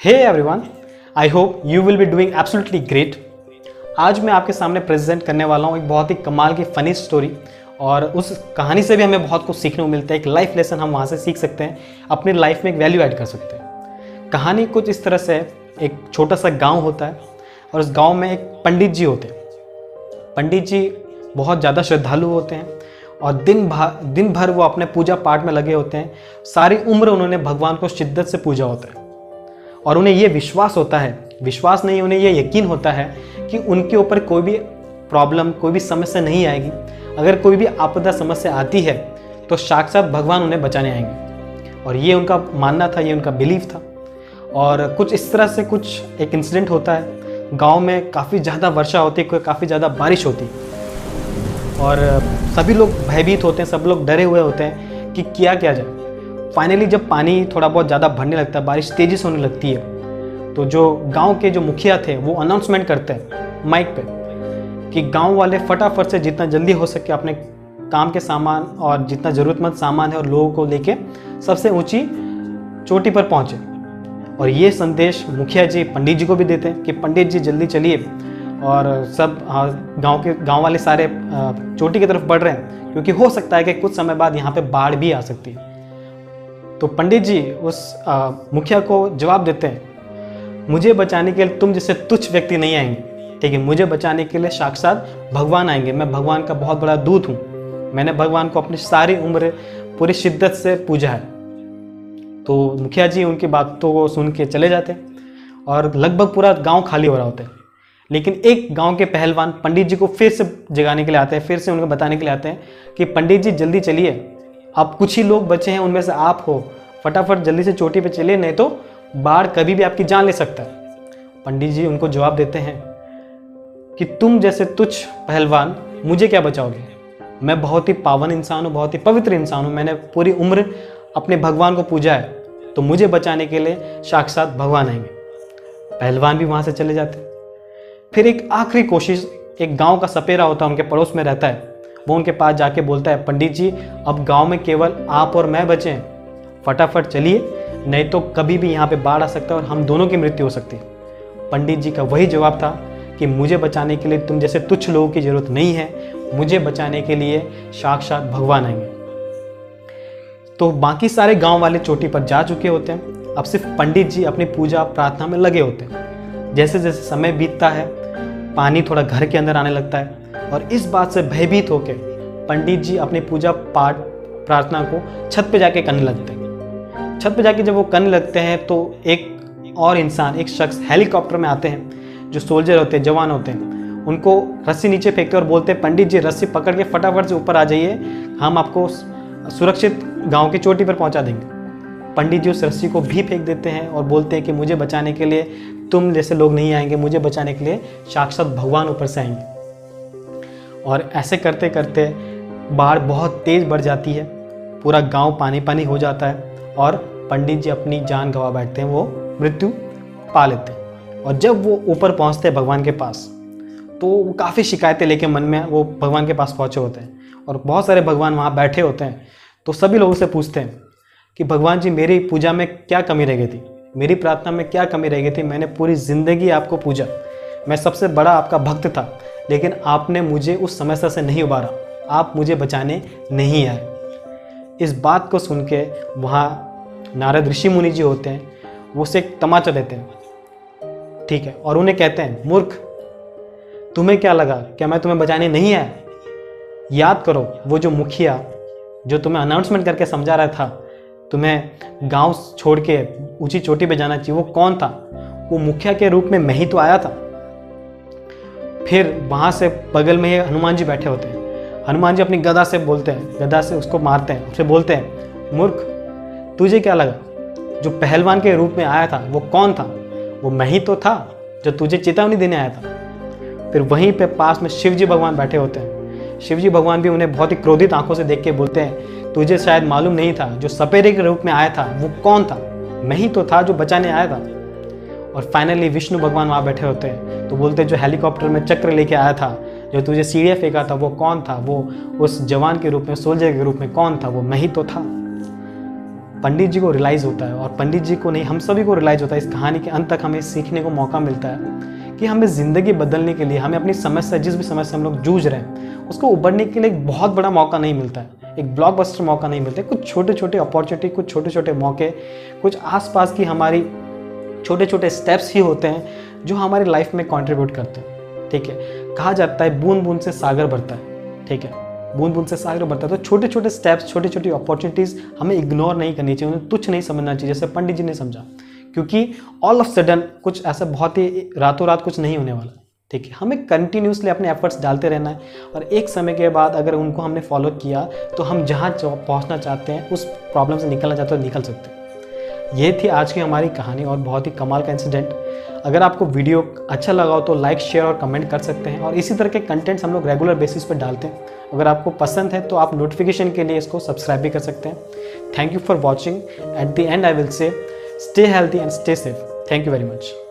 Hey everyone I hope you will be doing absolutely great आज मैं आपके सामने प्रेजेंट करने वाला हूँ एक बहुत ही कमाल की फ़नी स्टोरी और उस कहानी से भी हमें बहुत कुछ सीखने को मिलता है। एक लाइफ लेसन हम वहाँ से सीख सकते हैं। अपनी लाइफ में एक वैल्यू ऐड कर सकते हैं। कहानी कुछ इस तरह से है। एक छोटा सा गाँव होता है और उस गाँव में एक पंडित जी होते हैं। पंडित जी बहुत ज़्यादा श्रद्धालु होते हैं और दिन भर दिन भर वो अपने पूजा पाठ में लगे होते हैं। सारी उम्र उन्होंने भगवान को शिद्दत से पूजा होता है। और उन्हें ये विश्वास होता है, विश्वास नहीं, उन्हें ये यकीन होता है कि उनके ऊपर कोई भी प्रॉब्लम कोई भी समस्या नहीं आएगी। अगर कोई भी आपदा समस्या आती है तो साक्षात भगवान उन्हें बचाने आएँगे। और ये उनका मानना था, ये उनका बिलीव था। और कुछ इस तरह से कुछ एक इंसिडेंट होता है, गाँव में काफ़ी ज़्यादा वर्षा होती है, काफ़ी ज़्यादा बारिश होती और सभी लोग भयभीत होते हैं, सब लोग डरे हुए होते हैं कि किया क्या जाए। फाइनली जब पानी थोड़ा बहुत ज़्यादा भरने लगता है, बारिश तेज़ी से होने लगती है तो जो गाँव के जो मुखिया थे, वो अनाउंसमेंट करते हैं माइक पे कि गाँव वाले फटाफट से जितना जल्दी हो सके अपने काम के सामान और जितना ज़रूरतमंद सामान है और लोगों को लेके सबसे ऊँची चोटी पर पहुँचे। और ये संदेश मुखिया जी, पंडित जी को भी देते हैं कि पंडित जी जल्दी चलिए और सब गाँव के, गाँव वाले सारे चोटी की तरफ़ बढ़ रहे हैं, क्योंकि हो सकता है कि कुछ समय बाद यहाँ पे बाढ़ भी आ सकती है। तो पंडित जी उस आ, मुखिया को जवाब देते हैं मुझे बचाने के लिए तुम जैसे तुच्छ व्यक्ति नहीं आएँगे। ठीक है मुझे बचाने के लिए साक्षात भगवान आएँगे। मैं भगवान का बहुत बड़ा दूत हूँ। मैंने भगवान को अपनी सारी उम्र पूरी शिद्दत से पूजा है। तो मुखिया जी उनकी बातों को सुन के चले जाते हैं और लगभग पूरा गाँव खाली हो रहा होता है। लेकिन एक गाँव के पहलवान पंडित जी को फिर से जगाने के लिए आते हैं फिर से उनको बताने के लिए आते हैं कि पंडित जी जल्दी चलिए। अब कुछ ही लोग बचे हैं, उनमें से आप हो। फटाफट जल्दी से चोटी पे चले नहीं तो बाढ़ कभी भी आपकी जान ले सकता है। पंडित जी उनको जवाब देते हैं कि तुम जैसे तुच्छ पहलवान मुझे क्या बचाओगे? मैं बहुत ही पावन इंसान हूँ, बहुत ही पवित्र इंसान हूँ। मैंने पूरी उम्र अपने भगवान को पूजा है तो मुझे बचाने के लिए साक्षात भगवान आएँगे। पहलवान भी वहाँ से चले जाते फिर एक आखिरी कोशिश, एक गाँव का सपेरा होता है, उनके पड़ोस में रहता है। वो उनके पास जाके बोलता है, पंडित जी, अब गाँव में केवल आप और मैं बचे। हैं फटाफट चलिए, नहीं तो कभी भी यहाँ पे बाढ़ आ सकता है और हम दोनों की मृत्यु हो सकती है। पंडित जी का वही जवाब था कि, मुझे बचाने के लिए तुम जैसे तुच्छ लोगों की ज़रूरत नहीं है, मुझे बचाने के लिए साक्षात भगवान आएँगे। तो बाकी सारे गाँव वाले चोटी पर जा चुके होते हैं। अब सिर्फ़ पंडित जी अपनी पूजा प्रार्थना में लगे होते हैं। जैसे जैसे समय बीतता है पानी थोड़ा घर के अंदर आने लगता है और इस बात से भयभीत होकर पंडित जी अपनी पूजा पाठ, प्रार्थना को छत पे जाके करने लगते हैं। छत पे जाके जब वो करने लगते हैं तो एक और इंसान, एक शख्स हेलीकॉप्टर में आते हैं, जो सोल्जर होते हैं, जवान होते हैं। उनको रस्सी नीचे फेंकते और बोलते हैं, पंडित जी, रस्सी पकड़ के फटाफट से ऊपर आ जाइए, हम आपको सुरक्षित गाँव की चोटी पर पहुँचा देंगे। पंडित जी उस रस्सी को भी फेंक देते हैं और बोलते हैं कि, मुझे बचाने के लिए तुम जैसे लोग नहीं आएँगे मुझे बचाने के लिए साक्षात भगवान ऊपर से आएँगे। और ऐसे करते करते बाढ़ बहुत तेज़ बढ़ जाती है, पूरा गाँव पानी पानी हो जाता है और पंडित जी अपनी जान गंवा बैठते हैं, वो मृत्यु पा लेते हैं। और जब वो ऊपर पहुँचते हैं भगवान के पास तो वो काफ़ी शिकायतें लेके मन में वो भगवान के पास पहुँचे होते हैं और बहुत सारे भगवान वहाँ बैठे होते हैं। तो सभी लोगों से पूछते हैं कि भगवान जी मेरी पूजा में क्या कमी रह गई थी? मेरी प्रार्थना में क्या कमी रह गई थी? मैंने पूरी ज़िंदगी आपको पूजा। मैं सबसे बड़ा आपका भक्त था, लेकिन आपने मुझे उस समस्या से नहीं उबारा। आप मुझे बचाने नहीं आए। इस बात को सुन के वहाँ नारद ऋषि मुनि जी होते हैं, वो उसे एक तमाचा देते हैं। ठीक है, और उन्हें कहते हैं, मूर्ख, तुम्हें क्या लगा? क्या मैं तुम्हें बचाने नहीं आया? याद करो, वो जो मुखिया, जो तुम्हें अनाउंसमेंट करके समझा रहा था तुम्हें गाँव छोड़ के ऊँची चोटी पे जाना चाहिए। वो कौन था? वो मुखिया के रूप में मैं ही तो आया था। फिर वहाँ से बगल में हनुमान जी बैठे होते हैं। हनुमान जी अपनी गदा से बोलते हैं, गदा से उसको मारते हैं, उसे बोलते हैं, मूर्ख, तुझे क्या लगा? जो पहलवान के रूप में आया था, वो कौन था? वो मैं ही तो था, जो तुझे चेतावनी देने आया था। फिर वहीं पे पास में शिव जी भगवान बैठे होते हैं। शिव जी भगवान भी उन्हें बहुत ही क्रोधित आँखों से देख के बोलते हैं, तुझे शायद मालूम नहीं था जो सपेरे के रूप में आया था, वो कौन था? मैं ही तो था जो बचाने आया था। और फाइनली विष्णु भगवान वहाँ बैठे होते हैं तो बोलते जो हेलीकॉप्टर में चक्र लेके आया था, जो तुझे सीढ़िया फेंका था, वो कौन था? वो उस जवान के रूप में सोल्जर के रूप में कौन था? वो मैं ही तो था। पंडित जी को रियलाइज़ होता है, और पंडित जी को नहीं, हम सभी को रियलाइज़ होता है, इस कहानी के अंत तक हमें सीखने को मौका मिलता है। कि हमें ज़िंदगी बदलने के लिए, हमें अपनी समस्या जिस भी समस्या हम लोग जूझ रहे हैं, उसको उबरने के लिए एक बहुत बड़ा मौका नहीं मिलता है। एक ब्लॉकबस्टर मौका नहीं मिलता कुछ छोटे छोटे अपॉर्चुनिटी कुछ छोटे छोटे मौके, कुछ आसपास की हमारी छोटे छोटे स्टेप्स ही होते हैं, जो हमारी लाइफ में कॉन्ट्रीब्यूट करते हैं। ठीक है? कहा जाता है बूंद बूंद से सागर भरता है। ठीक है? बूंद बूंद से सागर बढ़ता है। तो छोटे छोटे स्टेप्स छोटी छोटी अपॉर्चुनिटीज़ हमें इग्नोर नहीं करनी चाहिए, उन्हें तुच्छ नहीं समझना चाहिए। जैसे पंडित जी ने समझा क्योंकि ऑल ऑफ़ सडन कुछ ऐसा बहुत ही रातों रात कुछ नहीं होने वाला। ठीक है? हमें कंटिन्यूसली अपने एफर्ट्स डालते रहना है और एक समय के बाद अगर उनको हमने फॉलो किया तो हम जहाँ पहुँचना चाहते हैं, उस प्रॉब्लम से निकलना चाहते हैं तो निकल सकते हैं। ये थी आज की हमारी कहानी और बहुत ही कमाल का इंसिडेंट अगर आपको वीडियो अच्छा लगा हो तो लाइक शेयर और कमेंट कर सकते हैं और इसी तरह के कंटेंट्स हम लोग रेगुलर बेसिस पर डालते हैं। अगर आपको पसंद है तो आप नोटिफिकेशन के लिए इसको सब्सक्राइब भी कर सकते हैं। Thank you for watching at the end I will say Stay healthy and stay safe. Thank you very much.